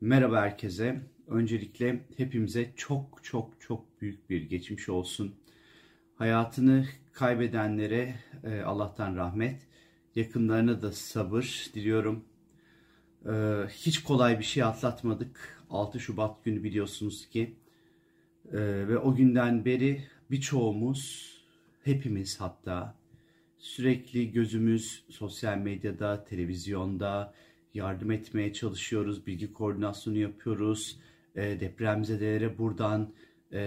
Merhaba herkese. Öncelikle hepimize çok çok çok büyük bir geçmiş olsun. Hayatını kaybedenlere e, Allah'tan rahmet, yakınlarına da sabır diliyorum. E, hiç kolay bir şey atlatmadık. 6 Şubat günü biliyorsunuz ki. E, ve o günden beri birçoğumuz, hepimiz hatta sürekli gözümüz sosyal medyada, televizyonda, yardım etmeye çalışıyoruz, bilgi koordinasyonu yapıyoruz, e, depremzedelere buradan e,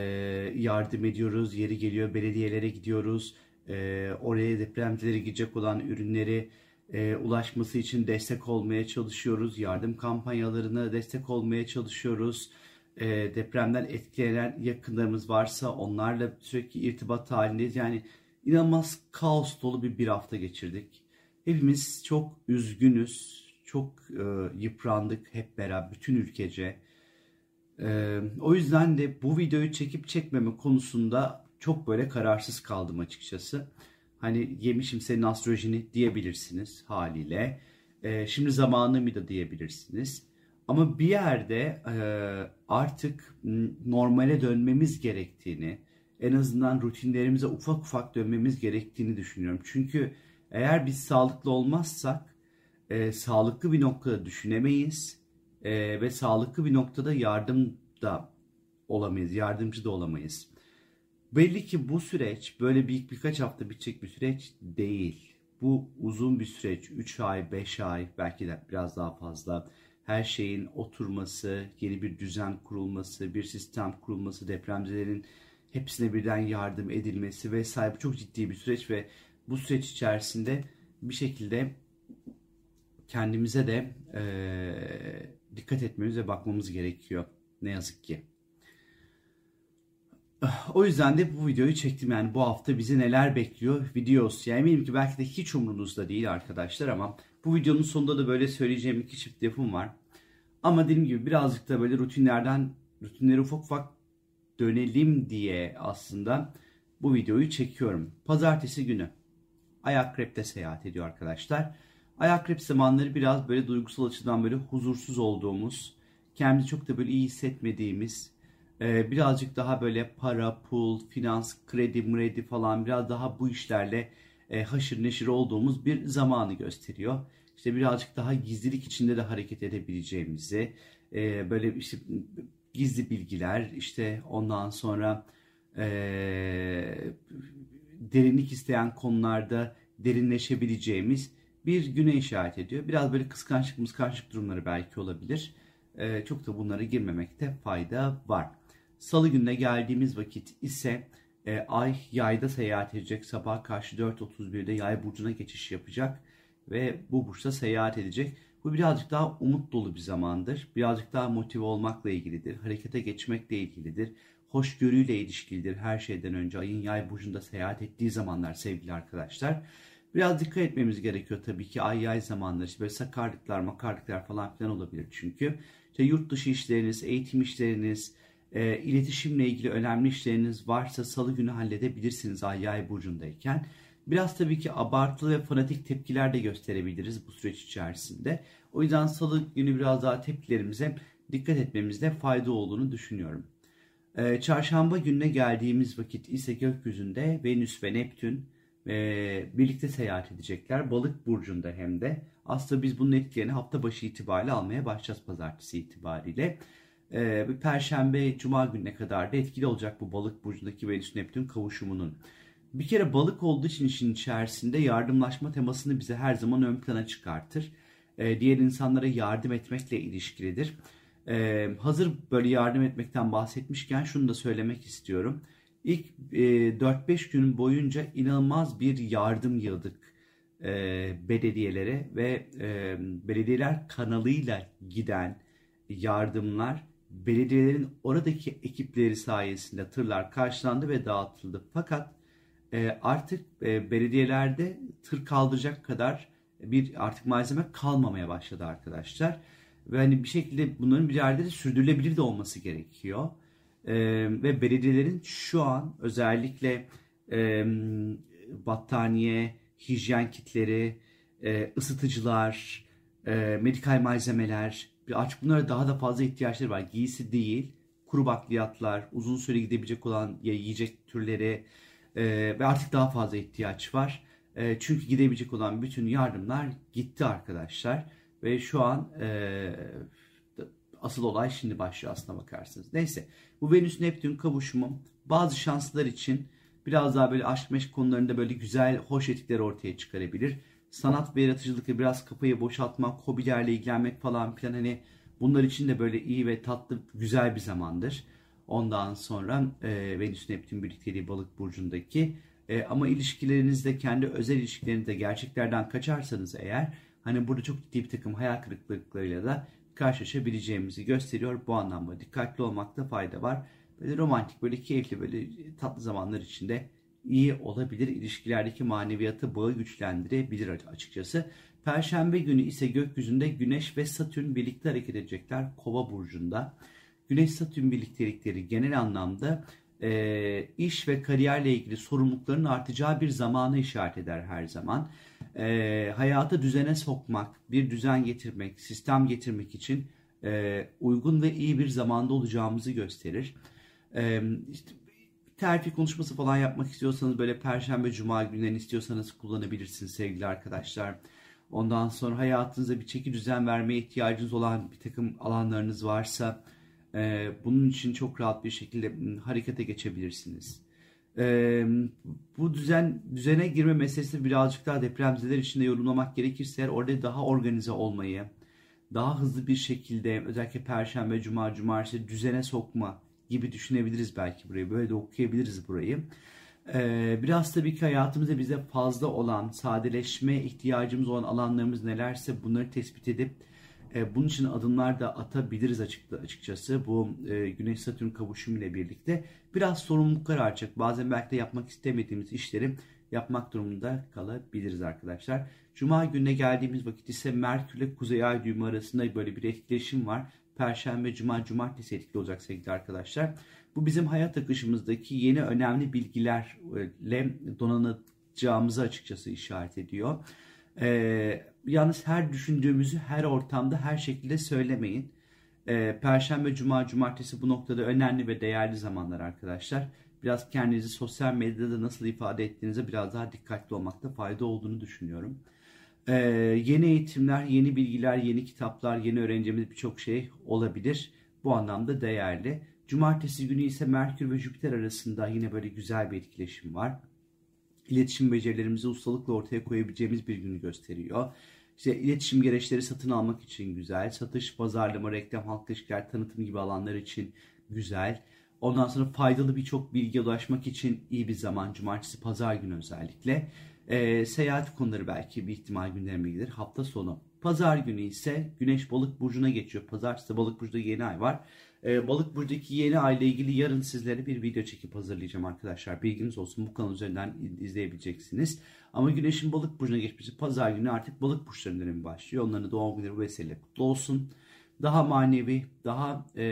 yardım ediyoruz, yeri geliyor belediyelere gidiyoruz, e, oraya depremzelere gidecek olan ürünleri e, ulaşması için destek olmaya çalışıyoruz, yardım kampanyalarına destek olmaya çalışıyoruz. E, depremden etkilenen yakınlarımız varsa onlarla sürekli irtibat halindeyiz. Yani inanılmaz kaos dolu bir bir hafta geçirdik. Hepimiz çok üzgünüz, çok e, yıprandık hep beraber bütün ülkece. E, o yüzden de bu videoyu çekip çekmeme konusunda çok böyle kararsız kaldım açıkçası. Hani yemişim senin astrolojini diyebilirsiniz haliyle. E, şimdi zamanı mı da diyebilirsiniz. Ama bir yerde e, artık normale dönmemiz gerektiğini, en azından rutinlerimize ufak ufak dönmemiz gerektiğini düşünüyorum. Çünkü eğer biz sağlıklı olmazsak e, sağlıklı bir noktada düşünemeyiz e, ve sağlıklı bir noktada yardım da olamayız, yardımcı da olamayız. Belli ki bu süreç böyle bir birkaç hafta bitecek bir süreç değil. Bu uzun bir süreç, 3 ay, 5 ay, belki de biraz daha fazla. Her şeyin oturması, yeni bir düzen kurulması, bir sistem kurulması, depremzelerin hepsine birden yardım edilmesi vesaire. Bu çok ciddi bir süreç ve bu süreç içerisinde bir şekilde kendimize de e, dikkat etmemiz ve bakmamız gerekiyor. Ne yazık ki. O yüzden de bu videoyu çektim. Yani bu hafta bizi neler bekliyor videos. Yani eminim ki belki de hiç umrunuzda değil arkadaşlar ama bu videonun sonunda da böyle söyleyeceğim iki çift lafım var. Ama dediğim gibi birazcık da böyle rutinlerden, rutinleri ufak ufak dönelim diye aslında bu videoyu çekiyorum. Pazartesi günü Ayak Krep'te seyahat ediyor arkadaşlar. Ayak krep zamanları biraz böyle duygusal açıdan böyle huzursuz olduğumuz, kendimizi çok da böyle iyi hissetmediğimiz, e, birazcık daha böyle para, pul, finans, kredi, mredi falan biraz daha bu işlerle e, haşır neşir olduğumuz bir zamanı gösteriyor. İşte birazcık daha gizlilik içinde de hareket edebileceğimizi, e, böyle işte gizli bilgiler, işte ondan sonra derinlik isteyen konularda derinleşebileceğimiz bir güne işaret ediyor. Biraz böyle kıskançlık mıskançlık durumları belki olabilir. Ee, çok da bunlara girmemekte fayda var. Salı gününe geldiğimiz vakit ise e, ay yayda seyahat edecek. Sabah karşı 4.31'de yay burcuna geçiş yapacak ve bu burçta seyahat edecek. Bu birazcık daha umut dolu bir zamandır. Birazcık daha motive olmakla ilgilidir. Harekete geçmekle ilgilidir. Hoşgörüyle ilişkilidir her şeyden önce. Ayın yay burcunda seyahat ettiği zamanlar sevgili arkadaşlar. Biraz dikkat etmemiz gerekiyor tabii ki ay yay zamanları. İşte böyle sakarlıklar, makarlıklar falan filan olabilir çünkü. İşte yurt dışı işleriniz, eğitim işleriniz, e, iletişimle ilgili önemli işleriniz varsa salı günü halledebilirsiniz ay yay burcundayken. Biraz tabii ki abartılı ve fanatik tepkiler de gösterebiliriz bu süreç içerisinde. O yüzden salı günü biraz daha tepkilerimize dikkat etmemizde fayda olduğunu düşünüyorum. Ee, çarşamba gününe geldiğimiz vakit ise gökyüzünde Venüs ve Neptün e, birlikte seyahat edecekler. Balık burcunda hem de. Aslında biz bunun etkilerini hafta başı itibariyle almaya başlayacağız pazartesi itibariyle. E, Perşembe, Cuma gününe kadar da etkili olacak bu balık burcundaki Venüs Neptün kavuşumunun. Bir kere balık olduğu için işin içerisinde yardımlaşma temasını bize her zaman ön plana çıkartır. E, diğer insanlara yardım etmekle ilişkilidir. E, hazır böyle yardım etmekten bahsetmişken şunu da söylemek istiyorum. İlk e, 4-5 gün boyunca inanılmaz bir yardım yığdık e, belediyelere ve e, belediyeler kanalıyla giden yardımlar belediyelerin oradaki ekipleri sayesinde tırlar karşılandı ve dağıtıldı. Fakat e, artık e, belediyelerde tır kaldıracak kadar bir artık malzeme kalmamaya başladı arkadaşlar. Ve hani bir şekilde bunların bir yerde de sürdürülebilir de olması gerekiyor e, ve belediyelerin şu an özellikle e, battaniye, hijyen kitleri, e, ısıtıcılar, e, medikal malzemeler, artık bunlara daha da fazla ihtiyaçları var. Giysi değil, kuru bakliyatlar, uzun süre gidebilecek olan yiyecek türleri e, ve artık daha fazla ihtiyaç var. E, çünkü gidebilecek olan bütün yardımlar gitti arkadaşlar. Ve şu an e, asıl olay şimdi başlıyor aslına bakarsınız. Neyse bu Venüs-Neptün kavuşumu bazı şanslar için biraz daha böyle aşk meşk konularında böyle güzel, hoş etikler ortaya çıkarabilir. Sanat ve yaratıcılıkla biraz kafayı boşaltmak, hobilerle ilgilenmek falan filan hani bunlar için de böyle iyi ve tatlı, güzel bir zamandır. Ondan sonra e, Venüs Neptün birlikteliği balık burcundaki e, ama ilişkilerinizde kendi özel ilişkilerinizde gerçeklerden kaçarsanız eğer hani burada çok ciddi bir takım hayal kırıklıklarıyla da karşılaşabileceğimizi gösteriyor. Bu anlamda dikkatli olmakta fayda var. Böyle romantik, böyle keyifli, böyle tatlı zamanlar içinde iyi olabilir. İlişkilerdeki maneviyatı, bağı güçlendirebilir açıkçası. Perşembe günü ise gökyüzünde Güneş ve Satürn birlikte hareket edecekler Kova burcunda. Güneş-Satürn birliktelikleri genel anlamda e, iş ve kariyerle ilgili sorumlulukların artacağı bir zamanı işaret eder her zaman. E, hayatı düzene sokmak, bir düzen getirmek, sistem getirmek için e, uygun ve iyi bir zamanda olacağımızı gösterir. E, işte, terfi konuşması falan yapmak istiyorsanız böyle perşembe cuma günlerini istiyorsanız kullanabilirsiniz sevgili arkadaşlar. Ondan sonra hayatınıza bir çeki düzen vermeye ihtiyacınız olan bir takım alanlarınız varsa e, bunun için çok rahat bir şekilde harekete geçebilirsiniz. E, bu düzen düzene girme meselesini birazcık daha depremzeler içinde yorumlamak gerekirse orada daha organize olmayı, daha hızlı bir şekilde özellikle perşembe, cuma, cumartesi düzene sokma gibi düşünebiliriz belki burayı. Böyle de okuyabiliriz burayı. Ee, biraz tabii ki hayatımızda bize fazla olan, sadeleşme ihtiyacımız olan alanlarımız nelerse bunları tespit edip e, bunun için adımlar da atabiliriz açıkçası bu e, Güneş-Satürn kavuşumu ile birlikte. Biraz sorumluluklar artacak. Bazen belki de yapmak istemediğimiz işleri yapmak durumunda kalabiliriz arkadaşlar. Cuma gününe geldiğimiz vakit ise Merkür ile Kuzey Ay düğümü arasında böyle bir etkileşim var. Perşembe, Cuma, Cumartesi etkili olacak sevgili arkadaşlar. Bu bizim hayat akışımızdaki yeni önemli bilgilerle donanacağımızı açıkçası işaret ediyor. Ee, yalnız her düşündüğümüzü her ortamda her şekilde söylemeyin. Ee, Perşembe, Cuma, Cumartesi bu noktada önemli ve değerli zamanlar arkadaşlar. Biraz kendinizi sosyal medyada nasıl ifade ettiğinize biraz daha dikkatli olmakta fayda olduğunu düşünüyorum. Ee, yeni eğitimler, yeni bilgiler, yeni kitaplar, yeni öğreneceğimiz birçok şey olabilir. Bu anlamda değerli. Cumartesi günü ise Merkür ve Jüpiter arasında yine böyle güzel bir etkileşim var. İletişim becerilerimizi ustalıkla ortaya koyabileceğimiz bir günü gösteriyor. İşte iletişim gereçleri satın almak için güzel. Satış, pazarlama, reklam, halk ilişkiler, tanıtım gibi alanlar için güzel. Ondan sonra faydalı birçok bilgiye ulaşmak için iyi bir zaman. Cumartesi, pazar günü özellikle. E, seyahat konuları belki bir ihtimal gündeme gelir. Hafta sonu. Pazar günü ise Güneş Balık Burcu'na geçiyor. Pazartesi Balık Burcu'da yeni ay var. E, Balık Burcu'daki yeni ay ile ilgili yarın sizlere bir video çekip hazırlayacağım arkadaşlar. Bilginiz olsun bu kanal üzerinden izleyebileceksiniz. Ama Güneş'in Balık Burcu'na geçmesi pazar günü artık Balık Burçlarının dönemi başlıyor. Onların doğum günleri vesile kutlu olsun. Daha manevi, daha e,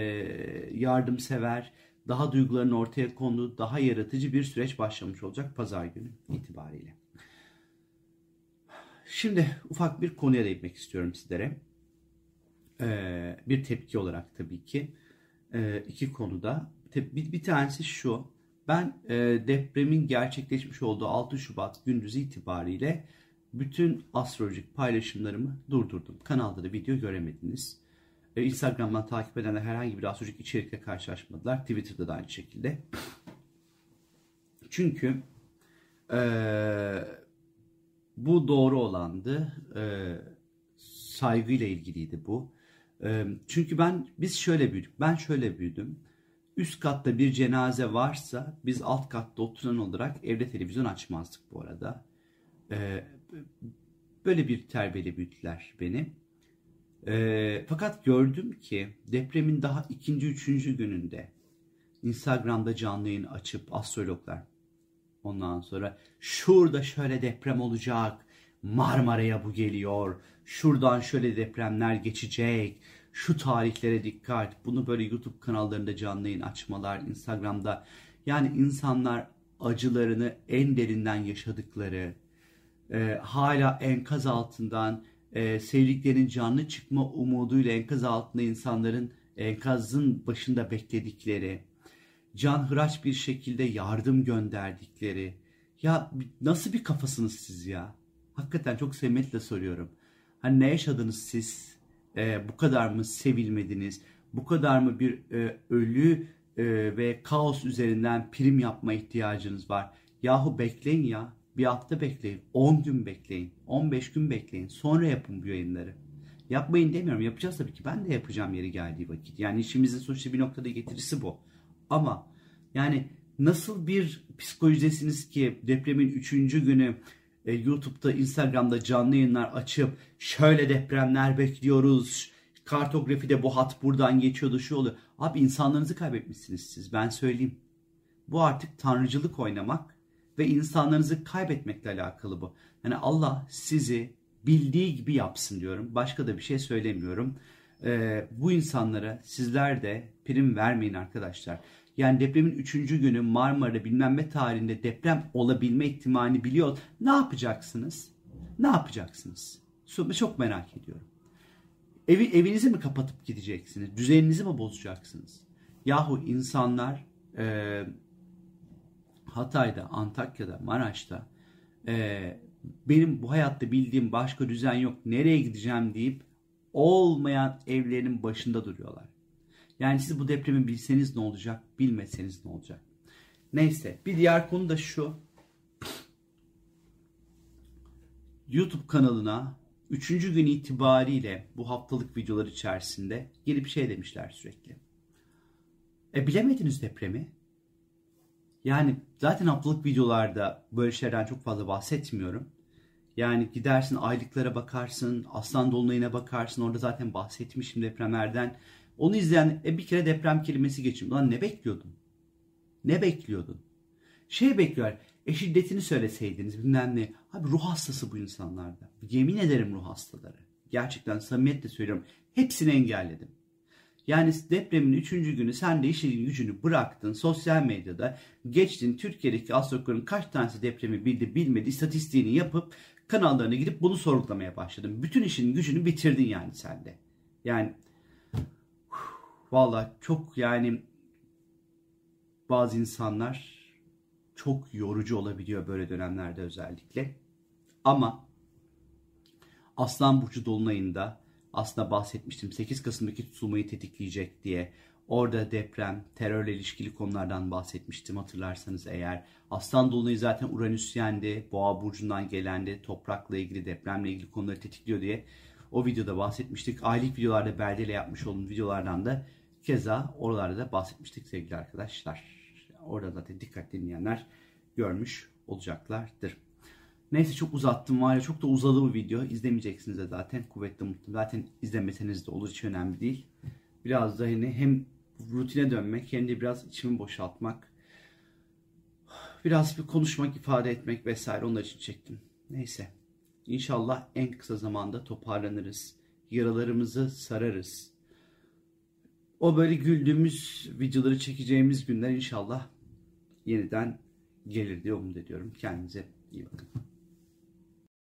yardımsever, daha duyguların ortaya konduğu, daha yaratıcı bir süreç başlamış olacak pazar günü itibariyle. Şimdi ufak bir konuya değinmek istiyorum sizlere. Ee, bir tepki olarak tabii ki. Ee, iki konuda. Bir, bir tanesi şu. Ben e, depremin gerçekleşmiş olduğu 6 Şubat gündüzü itibariyle bütün astrolojik paylaşımlarımı durdurdum. Kanalda da video göremediniz. Ee, Instagram'dan takip edenler herhangi bir astrolojik içerikle karşılaşmadılar. Twitter'da da aynı şekilde. Çünkü eee bu doğru olandı. E, saygıyla ilgiliydi bu. Çünkü ben biz şöyle büyüdük. Ben şöyle büyüdüm. Üst katta bir cenaze varsa biz alt katta oturan olarak evde televizyon açmazdık bu arada. E, böyle bir terbiyeyle büyüttüler beni. E, fakat gördüm ki depremin daha ikinci, üçüncü gününde Instagram'da canlı yayın açıp astrologlar Ondan sonra şurada şöyle deprem olacak. Marmara'ya bu geliyor. Şuradan şöyle depremler geçecek. Şu tarihlere dikkat. Bunu böyle YouTube kanallarında canlı yayın açmalar, Instagram'da. Yani insanlar acılarını en derinden yaşadıkları, e, hala enkaz altından e, sevdiklerinin canlı çıkma umuduyla enkaz altında insanların enkazın başında bekledikleri, can hıraç bir şekilde yardım gönderdikleri. Ya nasıl bir kafasınız siz ya? Hakikaten çok sevmetle soruyorum. Hani ne yaşadınız siz? Ee, bu kadar mı sevilmediniz? Bu kadar mı bir e, ölü e, ve kaos üzerinden prim yapma ihtiyacınız var? Yahu bekleyin ya. Bir hafta bekleyin. 10 gün bekleyin. 15 gün bekleyin. Sonra yapın bu yayınları. Yapmayın demiyorum. Yapacağız tabii ki. Ben de yapacağım yeri geldiği vakit. Yani işimizin sonuçta bir noktada getirisi bu. Ama yani nasıl bir psikolojidesiniz ki depremin 3. günü e, YouTube'da, Instagram'da canlı yayınlar açıp şöyle depremler bekliyoruz. Kartografide bu hat buradan geçiyordu şu oluyor. Abi insanlarınızı kaybetmişsiniz siz ben söyleyeyim. Bu artık tanrıcılık oynamak ve insanlarınızı kaybetmekle alakalı bu. Yani Allah sizi bildiği gibi yapsın diyorum. Başka da bir şey söylemiyorum. Ee, bu insanlara sizler de prim vermeyin arkadaşlar. Yani depremin 3. günü Marmara bilmem ne tarihinde deprem olabilme ihtimalini biliyor. Ne yapacaksınız? Ne yapacaksınız? Çok merak ediyorum. Evi, evinizi mi kapatıp gideceksiniz? Düzeninizi mi bozacaksınız? Yahu insanlar e, Hatay'da, Antakya'da, Maraş'ta e, benim bu hayatta bildiğim başka düzen yok. Nereye gideceğim deyip olmayan evlerinin başında duruyorlar. Yani siz bu depremi bilseniz ne olacak, bilmeseniz ne olacak? Neyse bir diğer konu da şu. YouTube kanalına 3. gün itibariyle bu haftalık videolar içerisinde gelip şey demişler sürekli. E bilemediniz depremi. Yani zaten haftalık videolarda böyle şeylerden çok fazla bahsetmiyorum. Yani gidersin aylıklara bakarsın, aslan dolunayına bakarsın. Orada zaten bahsetmişim depremlerden. Onu izleyen e, bir kere deprem kelimesi geçin. Lan ne bekliyordun? Ne bekliyordun? Şey bekliyor. E şiddetini söyleseydiniz bilmem ne. Abi ruh hastası bu insanlarda. Yemin ederim ruh hastaları. Gerçekten samimiyetle söylüyorum. Hepsini engelledim. Yani depremin üçüncü günü sen de işin gücünü bıraktın. Sosyal medyada geçtin. Türkiye'deki astrologların kaç tanesi depremi bildi bilmedi istatistiğini yapıp kanallarına gidip bunu sorgulamaya başladın. Bütün işin gücünü bitirdin yani sen de. Yani Valla çok yani bazı insanlar çok yorucu olabiliyor böyle dönemlerde özellikle. Ama Aslan Burcu Dolunay'ında aslında bahsetmiştim 8 Kasım'daki tutulmayı tetikleyecek diye. Orada deprem, terörle ilişkili konulardan bahsetmiştim hatırlarsanız eğer. Aslan Dolunay'ı zaten Uranüs yendi, Boğa Burcu'ndan gelendi, toprakla ilgili, depremle ilgili konuları tetikliyor diye. O videoda bahsetmiştik. Aylık videolarda Berde yapmış olduğum videolardan da Keza oralarda da bahsetmiştik sevgili arkadaşlar. Orada zaten dikkat dinleyenler görmüş olacaklardır. Neyse çok uzattım var ya çok da uzadı bu video. İzlemeyeceksiniz de zaten kuvvetli mutlu. Zaten izlemeseniz de olur hiç önemli değil. Biraz da hani hem rutine dönmek hem de biraz içimi boşaltmak. Biraz bir konuşmak, ifade etmek vesaire onlar için çektim. Neyse. İnşallah en kısa zamanda toparlanırız. Yaralarımızı sararız o böyle güldüğümüz videoları çekeceğimiz günler inşallah yeniden gelir diye umut ediyorum. Kendinize iyi bakın.